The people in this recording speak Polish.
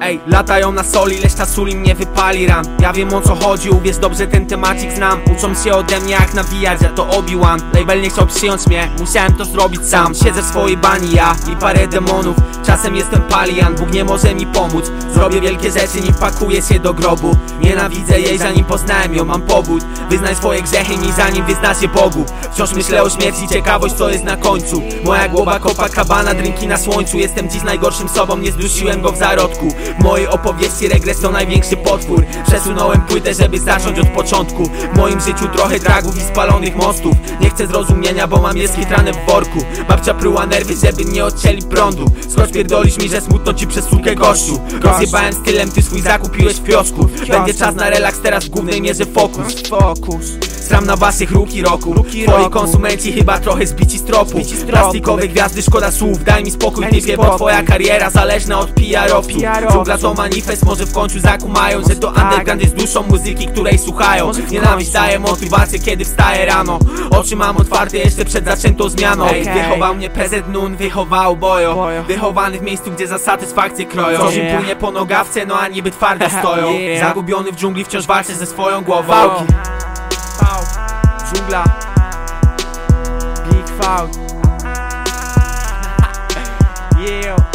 Ej, latają na soli, lecz ta suli mnie wypali ran Ja wiem o co chodzi, uwierz dobrze ten temacik znam. Uczą się ode mnie jak nawijać, ja to Obi-Wan Label nie chciał przyjąć mnie, musiałem to zrobić sam. Siedzę w swojej bani ja i parę demonów. Czasem jestem palian, Bóg nie może mi pomóc. Zrobię wielkie rzeczy, nim pakuję się do grobu. Nienawidzę jej, zanim poznałem ją, mam pobud Wyznaj swoje grzechy mi, zanim wyznasz je Bogu. Wciąż myślę o śmierci, ciekawość co jest na końcu. Moja głowa kopa kabana, drinki na słońcu. Jestem dziś najgorszym sobą, nie zdusiłem go w zarodku W mojej opowieści regres to największy potwór. Przesunąłem płytę, żeby zacząć od początku. W moim życiu trochę dragów i spalonych mostów. Nie chcę zrozumienia, bo mam jest chytrane w worku. Babcia pruła nerwy, żeby nie odcięli prądu. Skoro pierdolisz mi, że smutno ci przez sukę gościu? Rozjebałem stylem, ty swój zakupiłeś w kiosku Będzie czas na relaks, teraz w głównej mierze fokus. Fokus Stram na waszych ruki roku. Ruki Twoi konsumenci chyba trochę zbici z tropu. Plastikowe gwiazdy, szkoda słów. Daj mi spokój typie, bo twoja kariera zależna od PR-owców. Dżungla to manifest, może w końcu zakumają Że to tak. underground jest duszą muzyki, której słuchają. Nienawiść daje motywację, kiedy wstaję rano. Oczy mam otwarte jeszcze przed zaczętą zmianą. Wychował mnie PZ Nun, wychował Bojo. Wychowany w miejscu, gdzie za satysfakcję kroją. Co Coś im płynie po nogawce, no a niby twardo stoją. Zagubiony w dżungli wciąż walczę ze swoją głową Big Fałk Yeah